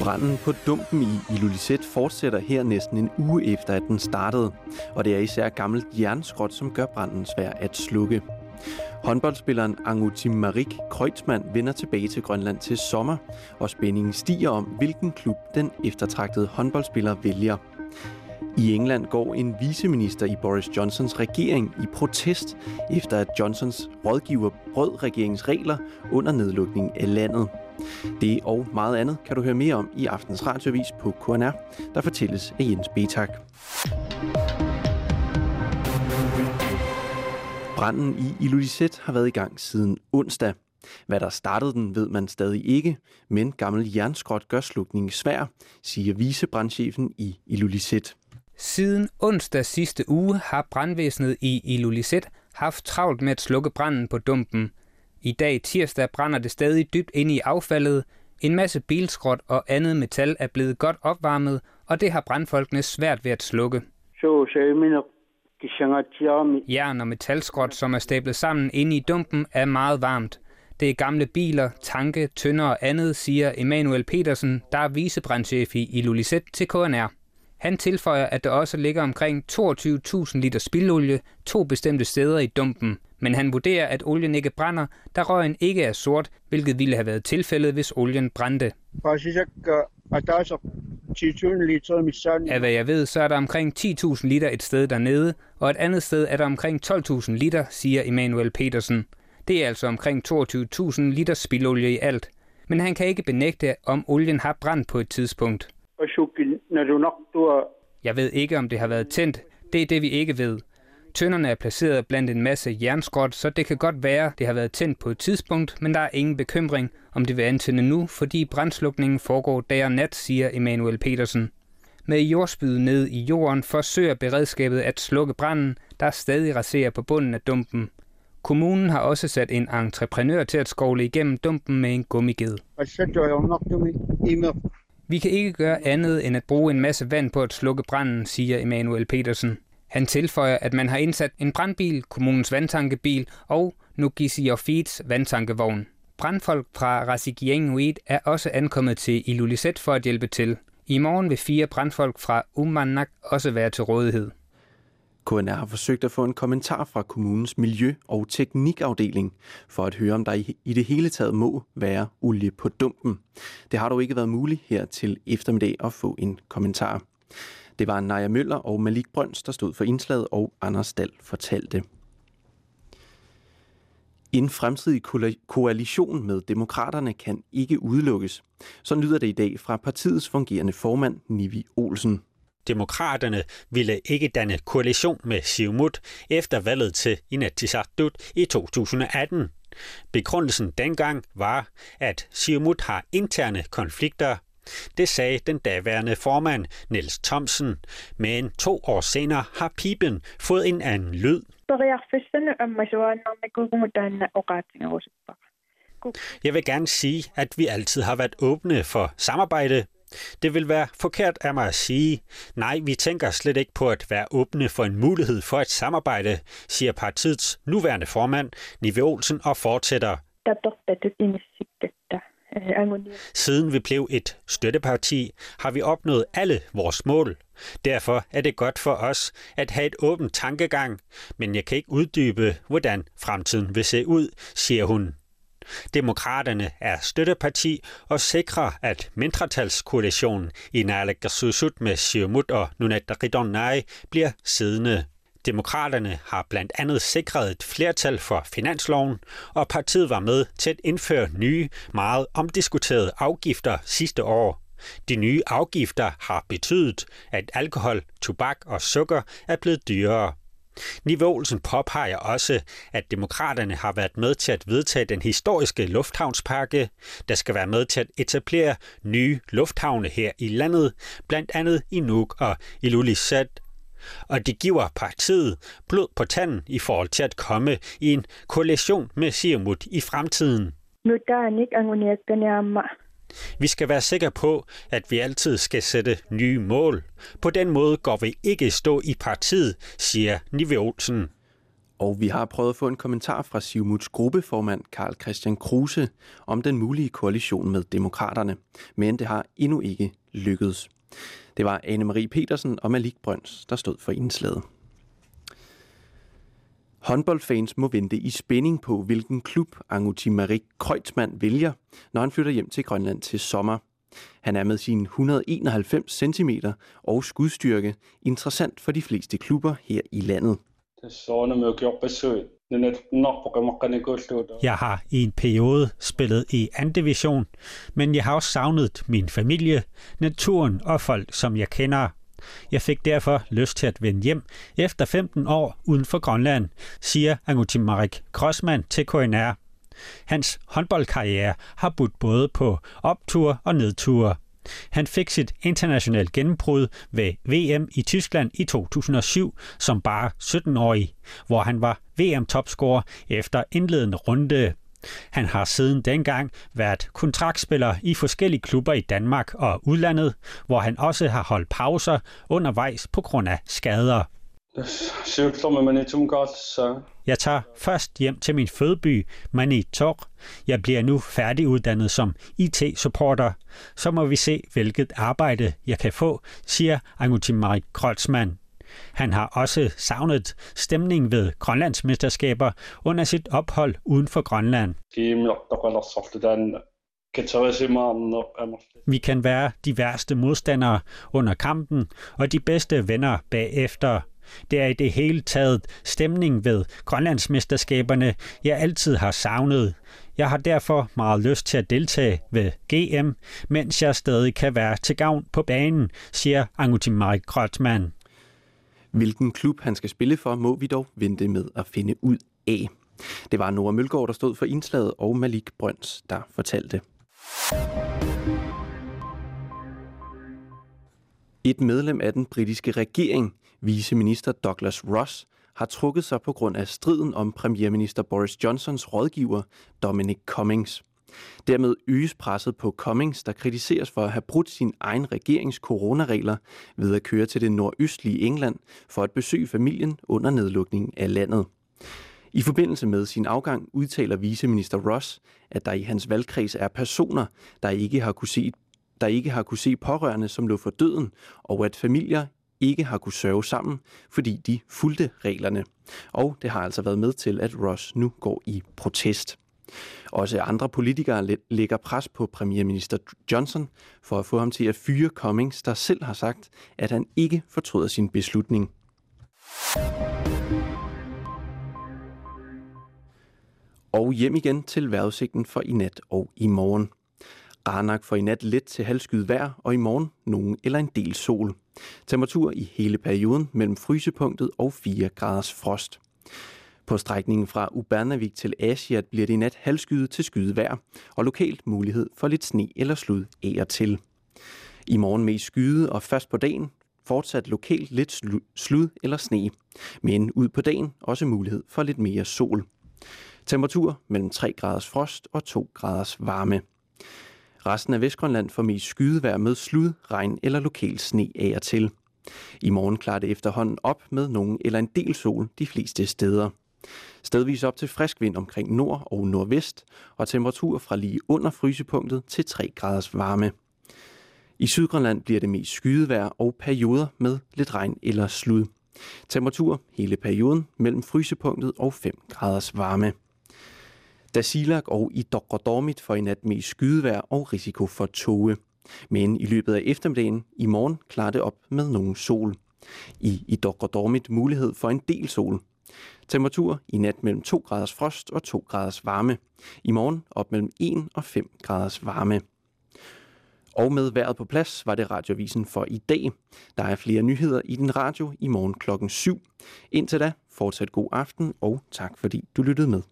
Branden på dumpen i Ilulissat fortsætter her næsten en uge efter, at den startede. Og det er især gammelt jernskrot, som gør branden svær at slukke. Håndboldspilleren Angutim Marik Kreutzmann vender tilbage til Grønland til sommer, og spændingen stiger om, hvilken klub den eftertragtede håndboldspiller vælger. I England går en viceminister i Boris Johnsons regering i protest, efter at Johnsons rådgiver brød regeringens regler under nedlukningen af landet. Det og meget andet kan du høre mere om i aftens radiovis på KNR, der fortælles af Jens Betak. Branden i Ilulissat har været i gang siden onsdag. Hvad der startede den, ved man stadig ikke, men gammel jernskrot gør slukningen svær, siger vicebrandchefen i Ilulissat. Siden onsdag sidste uge har brandvæsenet i Ilulissat haft travlt med at slukke branden på dumpen. I dag tirsdag brænder det stadig dybt inde i affaldet. En masse bilskrot og andet metal er blevet godt opvarmet, og det har brandfolkene svært ved at slukke. Jern og metalskrot, som er stablet sammen inde i dumpen, er meget varmt. Det er gamle biler, tanke, tønder og andet, siger Emanuel Petersen, der er vicebrandchef i Ilulissat til KNR. Han tilføjer, at der også ligger omkring 22.000 liter spildolie to bestemte steder i dumpen. Men han vurderer, at olien ikke brænder, da røgen ikke er sort, hvilket ville have været tilfældet, hvis olien brændte. Af hvad jeg ved, så er der omkring 10.000 liter et sted dernede, og et andet sted er der omkring 12.000 liter, siger Emanuel Petersen. Det er altså omkring 22.000 liter spildolie i alt. Men han kan ikke benægte, om olien har brændt på et tidspunkt. Jeg ved ikke, om det har været tændt. Det er det, vi ikke ved. Tønderne er placeret blandt en masse jernskrot, så det kan godt være, det har været tændt på et tidspunkt, men der er ingen bekymring, om det vil antænde nu, fordi brændslukningen foregår dag og nat, siger Emanuel Petersen. Med jordspyd ned i jorden forsøger beredskabet at slukke branden, der stadig raserer på bunden af dumpen. Kommunen har også sat en entreprenør til at skovle igennem dumpen med en gummiged. Vi kan ikke gøre andet end at bruge en masse vand på at slukke branden, siger Emanuel Petersen. Han tilføjer, at man har indsat en brandbil, kommunens vandtankebil og Nugisiofits vandtankevogn. Brandfolk fra Rasigianguit er også ankommet til Ilulissat for at hjælpe til. I morgen vil fire brandfolk fra Umanak også være til rådighed. KNR har forsøgt at få en kommentar fra kommunens miljø- og teknikafdeling for at høre, om der i det hele taget må være olie på dumpen. Det har dog ikke været muligt her til eftermiddag at få en kommentar. Det var Naja Møller og Malik Brøns, der stod for indslaget, og Anders Dahl fortalte. En fremtidig koalition med demokraterne kan ikke udelukkes. Så lyder det i dag fra partiets fungerende formand, Nivi Olsen. Demokraterne ville ikke danne koalition med Siumut efter valget til Inatsisartut i 2018. Begrundelsen dengang var, at Siumut har interne konflikter. Det sagde den daværende formand Niels Thomsen, men to år senere har pipen fået en anden lyd. Jeg vil gerne sige, at vi altid har været åbne for samarbejde det vil være forkert af mig at sige, nej, vi tænker slet ikke på at være åbne for en mulighed for et samarbejde, siger partiets nuværende formand, Nive Olsen, og fortsætter. Siden vi blev et støtteparti, har vi opnået alle vores mål. Derfor er det godt for os at have et åbent tankegang, men jeg kan ikke uddybe, hvordan fremtiden vil se ud, siger hun. Demokraterne er støtteparti og sikrer, at mindretalskoalitionen i Naalakkersuisut med Siumut og Nunatta bliver siddende. Demokraterne har blandt andet sikret et flertal for finansloven, og partiet var med til at indføre nye, meget omdiskuterede afgifter sidste år. De nye afgifter har betydet, at alkohol, tobak og sukker er blevet dyrere. Nive påpeger også, at demokraterne har været med til at vedtage den historiske lufthavnspakke, der skal være med til at etablere nye lufthavne her i landet, blandt andet i Nuuk og Ilulissat. Og det giver partiet blod på tanden i forhold til at komme i en koalition med Siamut i fremtiden. Vi skal være sikre på, at vi altid skal sætte nye mål. På den måde går vi ikke stå i partiet, siger Nive Olsen. Og vi har prøvet at få en kommentar fra Sivmuts gruppeformand Karl Christian Kruse om den mulige koalition med demokraterne. Men det har endnu ikke lykkedes. Det var Anne-Marie Petersen og Malik Brøns, der stod for indslaget. Håndboldfans må vente i spænding på, hvilken klub Anguti Marik Kreutzmann vælger, når han flytter hjem til Grønland til sommer. Han er med sine 191 cm og skudstyrke interessant for de fleste klubber her i landet. Jeg har i en periode spillet i anden division, men jeg har også savnet min familie, naturen og folk, som jeg kender. Jeg fik derfor lyst til at vende hjem efter 15 år uden for Grønland, siger Angutim Marik Krossmann til KNR. Hans håndboldkarriere har budt både på optur og nedture. Han fik sit internationale gennembrud ved VM i Tyskland i 2007 som bare 17-årig, hvor han var VM-topscorer efter indledende runde. Han har siden dengang været kontraktspiller i forskellige klubber i Danmark og udlandet, hvor han også har holdt pauser undervejs på grund af skader. Jeg tager først hjem til min fødeby, Manitok. Jeg bliver nu færdiguddannet som IT-supporter. Så må vi se, hvilket arbejde jeg kan få, siger Angutimari Krolsmann. Han har også savnet stemning ved Grønlandsmesterskaber under sit ophold uden for Grønland. Vi kan være de værste modstandere under kampen og de bedste venner bagefter. Det er i det hele taget stemning ved Grønlandsmesterskaberne, jeg altid har savnet. Jeg har derfor meget lyst til at deltage ved GM, mens jeg stadig kan være til gavn på banen, siger Angutim Marik Krotman. Hvilken klub han skal spille for, må vi dog vente med at finde ud af. Det var Nora Mølgaard, der stod for indslaget, og Malik Brøns, der fortalte. Et medlem af den britiske regering, viceminister Douglas Ross, har trukket sig på grund af striden om premierminister Boris Johnsons rådgiver Dominic Cummings. Dermed øges presset på Cummings, der kritiseres for at have brudt sin egen regerings coronaregler ved at køre til det nordøstlige England for at besøge familien under nedlukningen af landet. I forbindelse med sin afgang udtaler viceminister Ross, at der i hans valgkreds er personer, der ikke har kunne se der ikke har kunne se pårørende, som lå for døden, og at familier ikke har kunne sørge sammen, fordi de fulgte reglerne. Og det har altså været med til, at Ross nu går i protest. Også andre politikere lægger pres på premierminister Johnson for at få ham til at fyre Cummings, der selv har sagt, at han ikke fortryder sin beslutning. Og hjem igen til vejrudsigten for i nat og i morgen. Ranak for i nat let til halvskyet vejr, og i morgen nogen eller en del sol. Temperatur i hele perioden mellem frysepunktet og 4 graders frost. På strækningen fra Ubernavik til Asiat bliver det i nat halvskyet til skyet vejr, og lokalt mulighed for lidt sne eller slud af til. I morgen mest skyde, og først på dagen fortsat lokalt lidt slud eller sne, men ud på dagen også mulighed for lidt mere sol. Temperatur mellem 3 graders frost og 2 graders varme. Resten af Vestgrønland får mest skydevejr med slud, regn eller lokal sne af og til. I morgen klarer det efterhånden op med nogen eller en del sol de fleste steder. Stedvis op til frisk vind omkring nord og nordvest, og temperatur fra lige under frysepunktet til 3 graders varme. I Sydgrønland bliver det mest skydevejr og perioder med lidt regn eller slud. Temperatur hele perioden mellem frysepunktet og 5 graders varme. Da Silak og i Dokrodormit får i nat mest skydevejr og risiko for tåge. Men i løbet af eftermiddagen i morgen klarer det op med nogen sol. I, i Dokrodormit mulighed for en del sol. Temperatur i nat mellem 2 graders frost og 2 graders varme. I morgen op mellem 1 og 5 graders varme. Og med vejret på plads var det radiovisen for i dag. Der er flere nyheder i den radio i morgen klokken 7. Indtil da, fortsat god aften og tak fordi du lyttede med.